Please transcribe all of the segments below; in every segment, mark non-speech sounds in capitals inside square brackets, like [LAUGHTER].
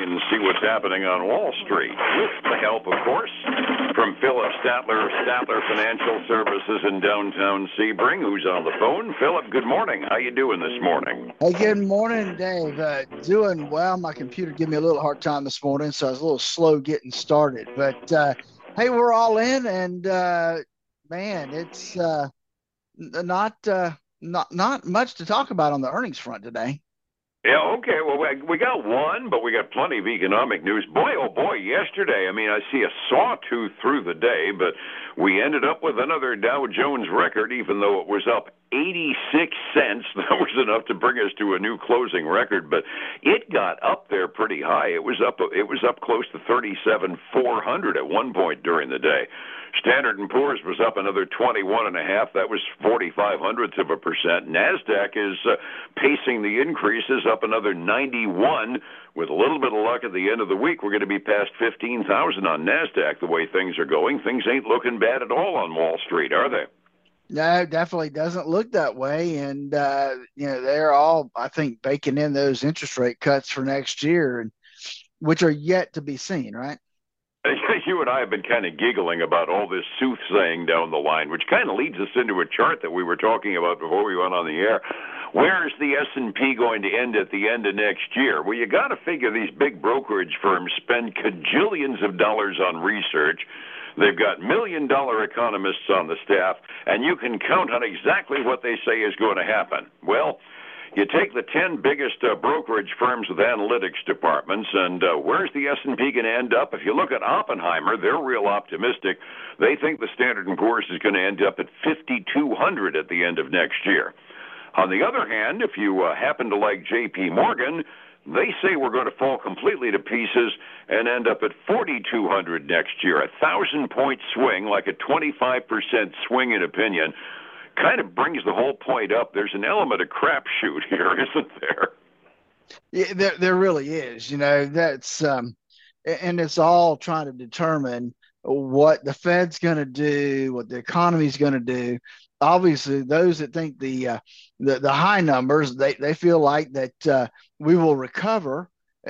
and see what's happening on Wall Street with the help, of course, from Phillip Statler, Statler Financial Services in downtown Sebring, who's on the phone. Phillip, good morning. How you doing this morning? Hey, good morning, Dave. Uh, doing well. My computer gave me a little hard time this morning, so I was a little slow getting started. But uh, hey, we're all in, and uh, man, it's uh, not uh, not not much to talk about on the earnings front today. Yeah, okay. Well, we, got one, but we got plenty of economic news. Boy, oh boy, yesterday, I mean, I see a sawtooth through the day, but we ended up with another Dow Jones record, even though it was up 86 cents. [LAUGHS] That was enough to bring us to a new closing record, but it got up there pretty high. It was up it was up close to 37,400 at one point during the day. Standard and Poor's was up another 21 and a half. That was 45 hundredths of a percent. Nasdaq is uh, pacing the increases up another 91. With a little bit of luck at the end of the week, we're going to be past 15,000 on Nasdaq. The way things are going, things ain't looking bad at all on Wall Street, are they? No, definitely doesn't look that way. And, uh, you know, they're all, I think, baking in those interest rate cuts for next year, and which are yet to be seen, right? [LAUGHS] You and I have been kind of giggling about all this soothsaying down the line, which kind of leads us into a chart that we were talking about before we went on the air. Where is the S&P going to end at the end of next year? Well, you got to figure these big brokerage firms spend cajillions of dollars on research They've got million dollar economists on the staff, and you can count on exactly what they say is going to happen. Well, you take the 10 biggest uh, brokerage firms with analytics departments and uh, where's the s&p going to end up? If you look at oppenheimer they're real optimistic. They think the standard & poor's is going to end up at 5200 at the end of next year. On the other hand if you uh, happen to like jp morgan they say we're going to fall completely to pieces and end up at 4,200 next year. A thousand point swing, like a 25% swing in opinion, kind of brings the whole point up. There's an element of crapshoot here, [LAUGHS] isn't there? Yeah, there, there really is. You know, that's, um, and it's all trying to determine what the Fed's going to do, what the economy's going to do. Obviously, those that think the uh, the, the high numbers, they, they feel like that uh, we will recover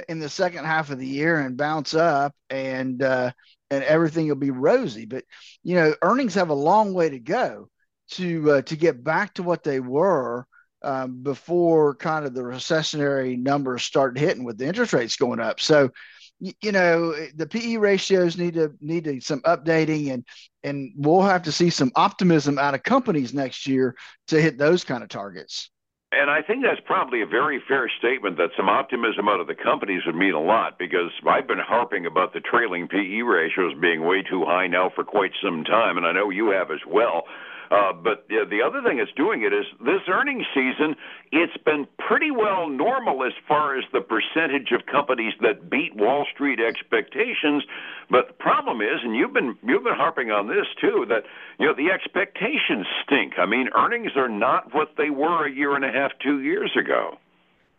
in the second half of the year and bounce up and uh, and everything will be rosy. But you know, earnings have a long way to go to uh, to get back to what they were um, before kind of the recessionary numbers start hitting with the interest rates going up. So you know the PE ratios need to need to, some updating and and we'll have to see some optimism out of companies next year to hit those kind of targets. And I think that's probably a very fair statement that some optimism out of the companies would mean a lot because I've been harping about the trailing PE ratios being way too high now for quite some time, and I know you have as well. Uh, but the, the other thing that's doing it is this earnings season, it's been pretty well normal as far as the percentage of companies that beat Wall Street expectations. But the problem is, and you've been you've been harping on this too, that you know the expectations stink. I mean, earnings are not what they were a year and a half, two years ago.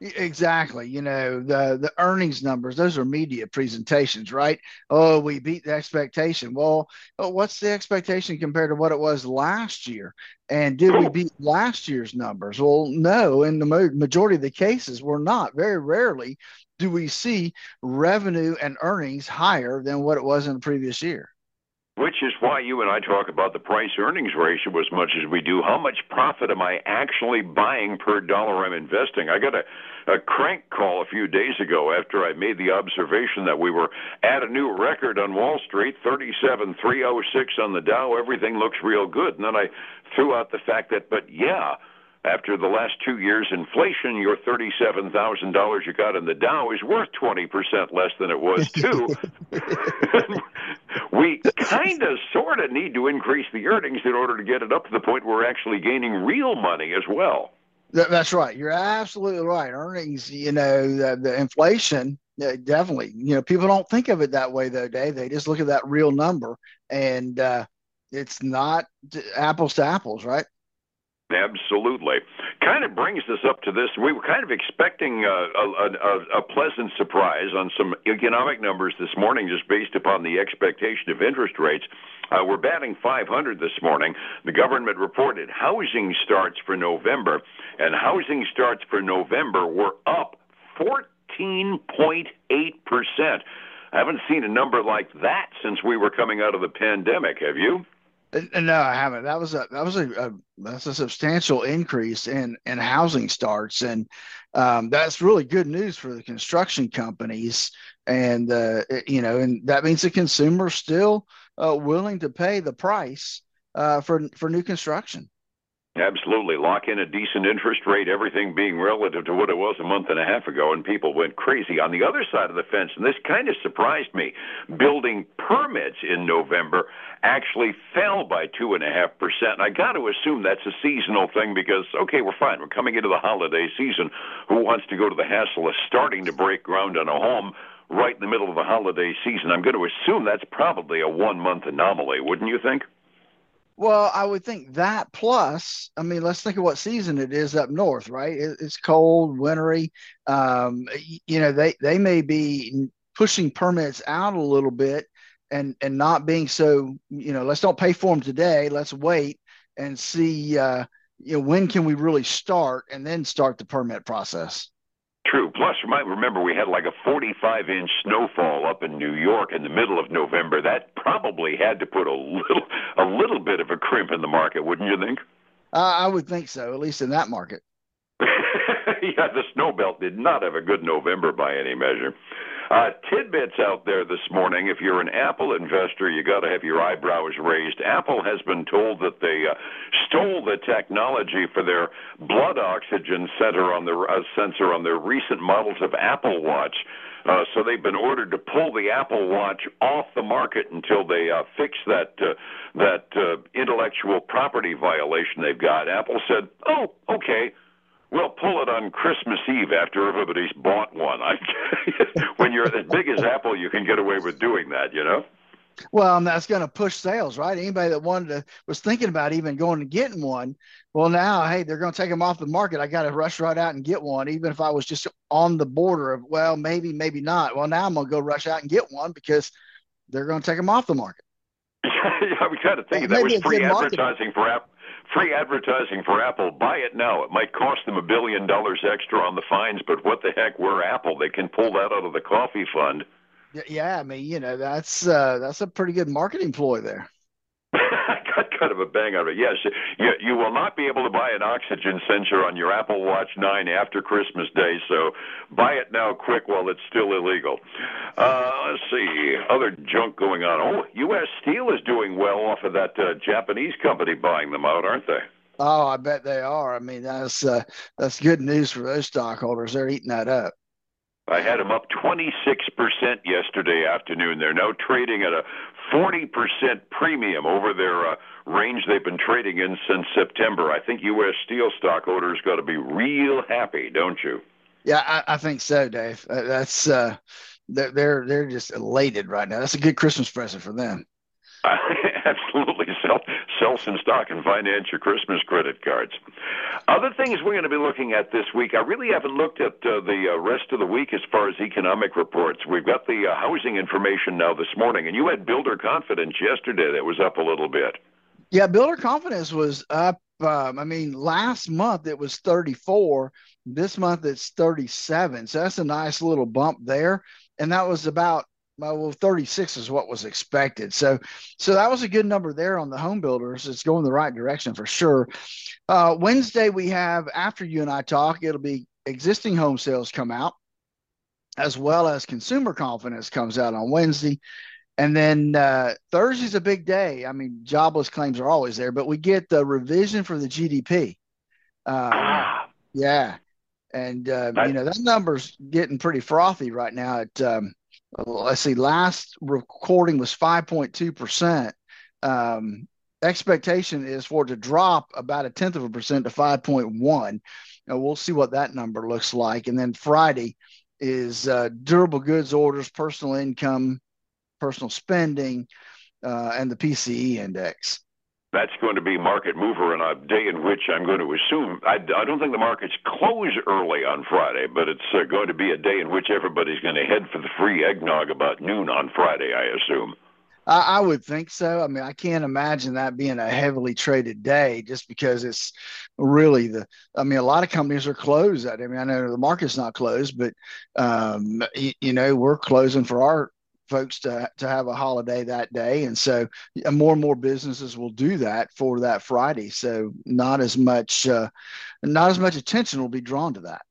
Exactly. You know, the the earnings numbers, those are media presentations, right? Oh, we beat the expectation. Well, oh, what's the expectation compared to what it was last year? And did we beat last year's numbers? Well, no, in the majority of the cases, we're not. Very rarely do we see revenue and earnings higher than what it was in the previous year. Which is why you and I talk about the price earnings ratio as much as we do. How much profit am I actually buying per dollar I'm investing? I got a, a crank call a few days ago after I made the observation that we were at a new record on Wall Street, 37,306 on the Dow. Everything looks real good. And then I threw out the fact that, but yeah, after the last two years' inflation, your thirty-seven thousand dollars you got in the Dow is worth twenty percent less than it was [LAUGHS] too. [LAUGHS] we kind of, sort of need to increase the earnings in order to get it up to the point where we're actually gaining real money as well. That's right. You're absolutely right. Earnings, you know, the, the inflation, definitely. You know, people don't think of it that way though, Dave. They just look at that real number, and uh, it's not apples to apples, right? Absolutely. Kind of brings us up to this. We were kind of expecting a, a, a, a, pleasant surprise on some economic numbers this morning, just based upon the expectation of interest rates. Uh, we're batting 500 this morning. The government reported housing starts for November, and housing starts for November were up 14.8%. I haven't seen a number like that since we were coming out of the pandemic. Have you? Uh, no, I haven't. That was a that was a, a that's a substantial increase in in housing starts, and um, that's really good news for the construction companies. And uh, you know, and that means the consumer still uh, willing to pay the price uh, for for new construction. Absolutely. Lock in a decent interest rate, everything being relative to what it was a month and a half ago, and people went crazy. On the other side of the fence, and this kind of surprised me, building permits in November actually fell by 2.5%. I got to assume that's a seasonal thing because, okay, we're fine. We're coming into the holiday season. Who wants to go to the hassle of starting to break ground on a home? Right in the middle of the holiday season. I'm going to assume that's probably a one month anomaly, wouldn't you think? Well, I would think that plus, I mean, let's think of what season it is up north, right? It's cold, wintry. Um, you know, they they may be pushing permits out a little bit and and not being so, you know, let's don't pay for them today. Let's wait and see, uh, you know, when can we really start, and then start the permit process. True. Plus, you might remember we had like a 45 inch snowfall up in New York in the middle of November. That probably had to put a little a little bit of a crimp in the market, wouldn't you think? Uh, I would think so, at least in that market. [LAUGHS] yeah, the snow belt did not have a good November by any measure. Uh, tidbits out there this morning. If you're an Apple investor, you got to have your eyebrows raised. Apple has been told that they uh, stole the technology for their blood oxygen sensor on their uh, sensor on their recent models of Apple Watch. Uh, so they've been ordered to pull the Apple Watch off the market until they uh, fix that uh, that uh, intellectual property violation they've got. Apple said, "Oh, okay." We'll pull it on Christmas Eve after everybody's bought one. I, [LAUGHS] when you're as big as Apple, you can get away with doing that, you know. Well, and that's going to push sales, right? Anybody that wanted to was thinking about even going and getting one, well, now hey, they're going to take them off the market. I got to rush right out and get one, even if I was just on the border of well, maybe, maybe not. Well, now I'm going to go rush out and get one because they're going to take them off the market. [LAUGHS] yeah, we kind of think that was free advertising for Apple free advertising for Apple. Buy it now. It might cost them a billion dollars extra on the fines, but what the heck? We're Apple. They can pull that out of the coffee fund. Yeah, I mean, you know, that's uh, that's a pretty good marketing ploy there. [LAUGHS] Got kind of a bang on it. Yes, you, you will not be able to buy an oxygen sensor on your Apple Watch 9 after Christmas Day, so buy it now quick while it's still illegal. Uh, let's see, other junk going on. Oh, U.S. Steel is doing well off of that uh, Japanese company buying them out, aren't they? Oh, I bet they are. I mean, that's uh, that's good news for those stockholders. They're eating that up. I had them up 26% yesterday afternoon. They're now trading at a 40% premium over their uh, range they've been trading in since September. I think U.S. Steel stockholders got to be real happy, don't you? Yeah, I, I think so, Dave. Uh, that's uh, they're, they're they're just elated right now. That's a good Christmas present for them. [LAUGHS] Absolutely. Sell, sell some stock and finance your Christmas credit cards. Other things we're going to be looking at this week. I really haven't looked at uh, the uh, rest of the week as far as economic reports. We've got the uh, housing information now this morning, and you had builder confidence yesterday that was up a little bit. Yeah, builder confidence was up. Um, I mean, last month it was 34. This month it's 37. So that's a nice little bump there. And that was about well 36 is what was expected. So so that was a good number there on the home builders. It's going the right direction for sure. Uh, wednesday we have after you and i talk it'll be existing home sales come out as well as consumer confidence comes out on wednesday. And then uh, thursday's a big day. I mean jobless claims are always there but we get the revision for the gdp uh, ah. yeah. And uh, you know that number's getting pretty frothy right now at um, let's see, last recording was 5.2%. Um, expectation is for it to drop about a tenth of a percent to 5.1. Now we'll see what that number looks like. And then Friday is uh, durable goods orders, personal income, personal spending, uh, and the PCE index that's going to be market mover in a day in which I'm going to assume I, I don't think the markets close early on Friday, but it's uh, going to be a day in which everybody's going to head for the free eggnog about noon on Friday, I assume. I, I, would think so. I mean, I can't imagine that being a heavily traded day just because it's really the. I mean, a lot of companies are closed. I mean, I know the market's not closed, but um, you know, we're closing for our folks to to have a holiday that day, and so more and more businesses will do that for that Friday. So not as much, uh, not as much attention will be drawn to that.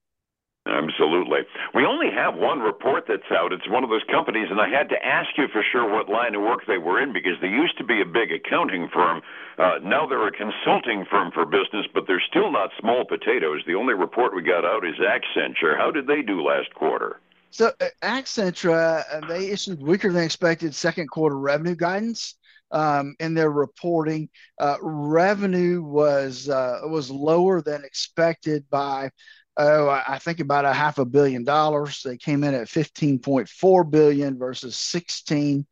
Absolutely. We only have one report that's out. It's one of those companies, and I had to ask you for sure what line of work they were in because they used to be a big accounting firm. Uh, now they're a consulting firm for business, but they're still not small potatoes. The only report we got out is Accenture. How did they do last quarter? So, uh, Accenture, uh, they issued weaker than expected second quarter revenue guidance. Um, in their reporting, uh, revenue was uh, was lower than expected by oh, I think about a half a billion dollars. They came in at 15.4 billion versus 16.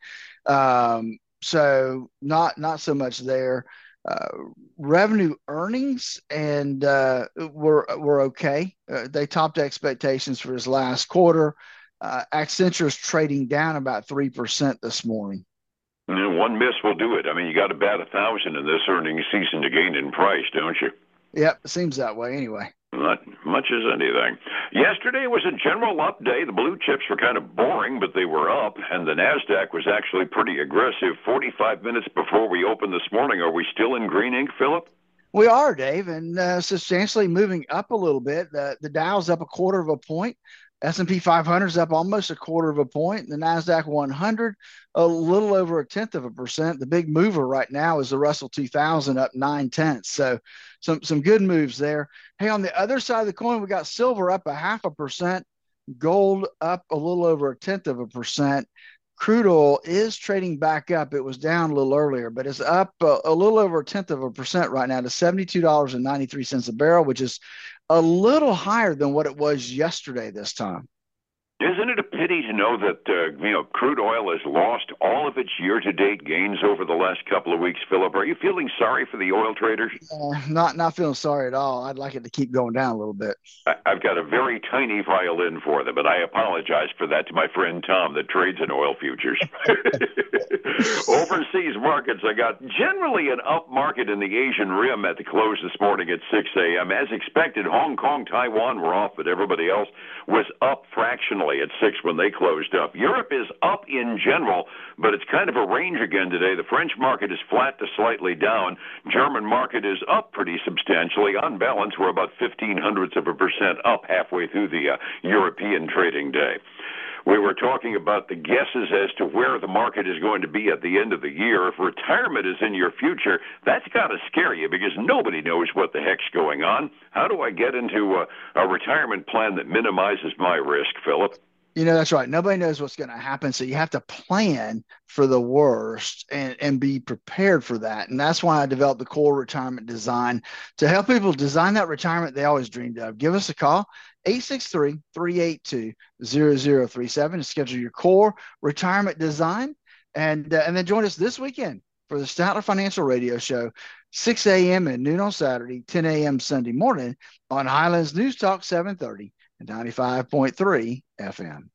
Um, so not not so much there. Uh, revenue earnings and uh, were were okay. Uh, they topped expectations for his last quarter. Uh, Accenture is trading down about three percent this morning. And one miss will do it. I mean, you got to bat a thousand in this earnings season to gain in price, don't you? Yep, seems that way anyway. Not much as anything. Yesterday was a general up day. The blue chips were kind of boring, but they were up, and the NASDAQ was actually pretty aggressive. 45 minutes before we opened this morning, are we still in green ink, Phillip? We are, Dave, and uh, substantially moving up a little bit. The, the Dow's up a quarter of a point. S&P 500 is up almost a quarter of a point. The Nasdaq 100 a little over a tenth of a percent. The big mover right now is the Russell 2000 up nine tenths. So some some good moves there. Hey, on the other side of the coin, we got silver up a half a percent, gold up a little over a tenth of a percent. Crude oil is trading back up. It was down a little earlier, but it's up a, a little over a tenth of a percent right now to $72.93 a barrel, which is a little higher than what it was yesterday this time. Isn't it a pity to know that uh, you know crude oil has lost all of its year-to-date gains over the last couple of weeks? Phillip? are you feeling sorry for the oil traders? Uh, not not feeling sorry at all. I'd like it to keep going down a little bit. I, I've got a very tiny violin for them, but I apologize for that to my friend Tom that trades in oil futures. [LAUGHS] Overseas markets, I got generally an up market in the Asian rim at the close this morning at 6 a.m. As expected, Hong Kong, Taiwan were off, but everybody else was up fractionally at six when they closed up. Europe is up in general, but it's kind of a range again today. The French market is flat to slightly down. German market is up pretty substantially. On balance, we're about 15 hundredths of a percent up halfway through the uh, European trading day we were talking about the guesses as to where the market is going to be at the end of the year. If retirement is in your future, that's got to scare you because nobody knows what the heck's going on. How do I get into a, a retirement plan that minimizes my risk, Phillip? You know, that's right. Nobody knows what's going to happen. So you have to plan for the worst and, and be prepared for that. And that's why I developed the core retirement design to help people design that retirement they always dreamed of. Give us a call, 863 382 0037 to schedule your core retirement design. And, uh, and then join us this weekend for the Statler Financial Radio Show, 6 a.m. and noon on Saturday, 10 a.m. Sunday morning on Highlands News Talk 730 and 95.3 FM.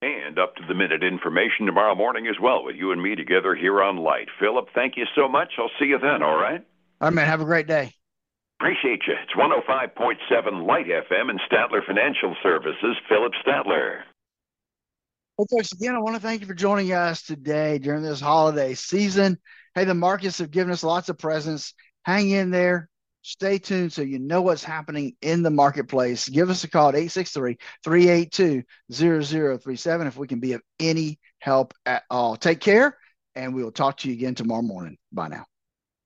And up to the minute information tomorrow morning as well with you and me together here on Light. Phillip, thank you so much. I'll see you then, all right? All right, man. Have a great day. Appreciate you. It's 105.7 Light FM and Statler Financial Services, Phillip Statler. Well, folks, again, I want to thank you for joining us today during this holiday season. Hey, the markets have given us lots of presents. Hang in there. Stay tuned so you know what's happening in the marketplace. Give us a call at 863 382 0037 if we can be of any help at all. Take care, and we will talk to you again tomorrow morning. Bye now.